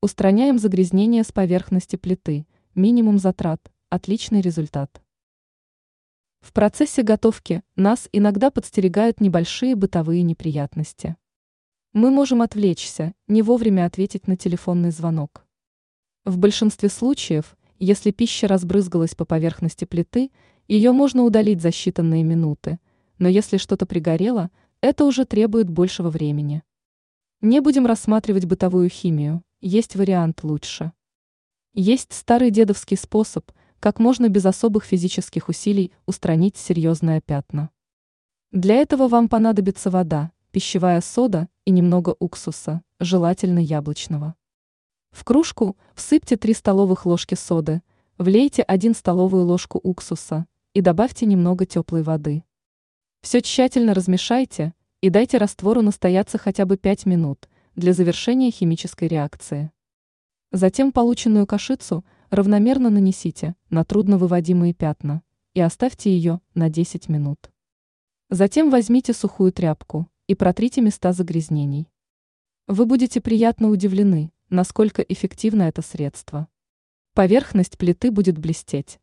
Устраняем загрязнение с поверхности плиты, минимум затрат, отличный результат. В процессе готовки нас иногда подстерегают небольшие бытовые неприятности. Мы можем отвлечься, не вовремя ответить на телефонный звонок. В большинстве случаев, если пища разбрызгалась по поверхности плиты, ее можно удалить за считанные минуты, но если что-то пригорело, это уже требует большего времени. Не будем рассматривать бытовую химию, есть вариант лучше. Есть старый дедовский способ, как можно без особых физических усилий устранить серьезное пятна. Для этого вам понадобится вода, пищевая сода и немного уксуса, желательно яблочного. В кружку всыпьте 3 столовых ложки соды, влейте 1 столовую ложку уксуса и добавьте немного теплой воды. Все тщательно размешайте и дайте раствору настояться хотя бы 5 минут для завершения химической реакции. Затем полученную кашицу равномерно нанесите на трудновыводимые пятна и оставьте ее на 10 минут. Затем возьмите сухую тряпку и протрите места загрязнений. Вы будете приятно удивлены, насколько эффективно это средство. Поверхность плиты будет блестеть.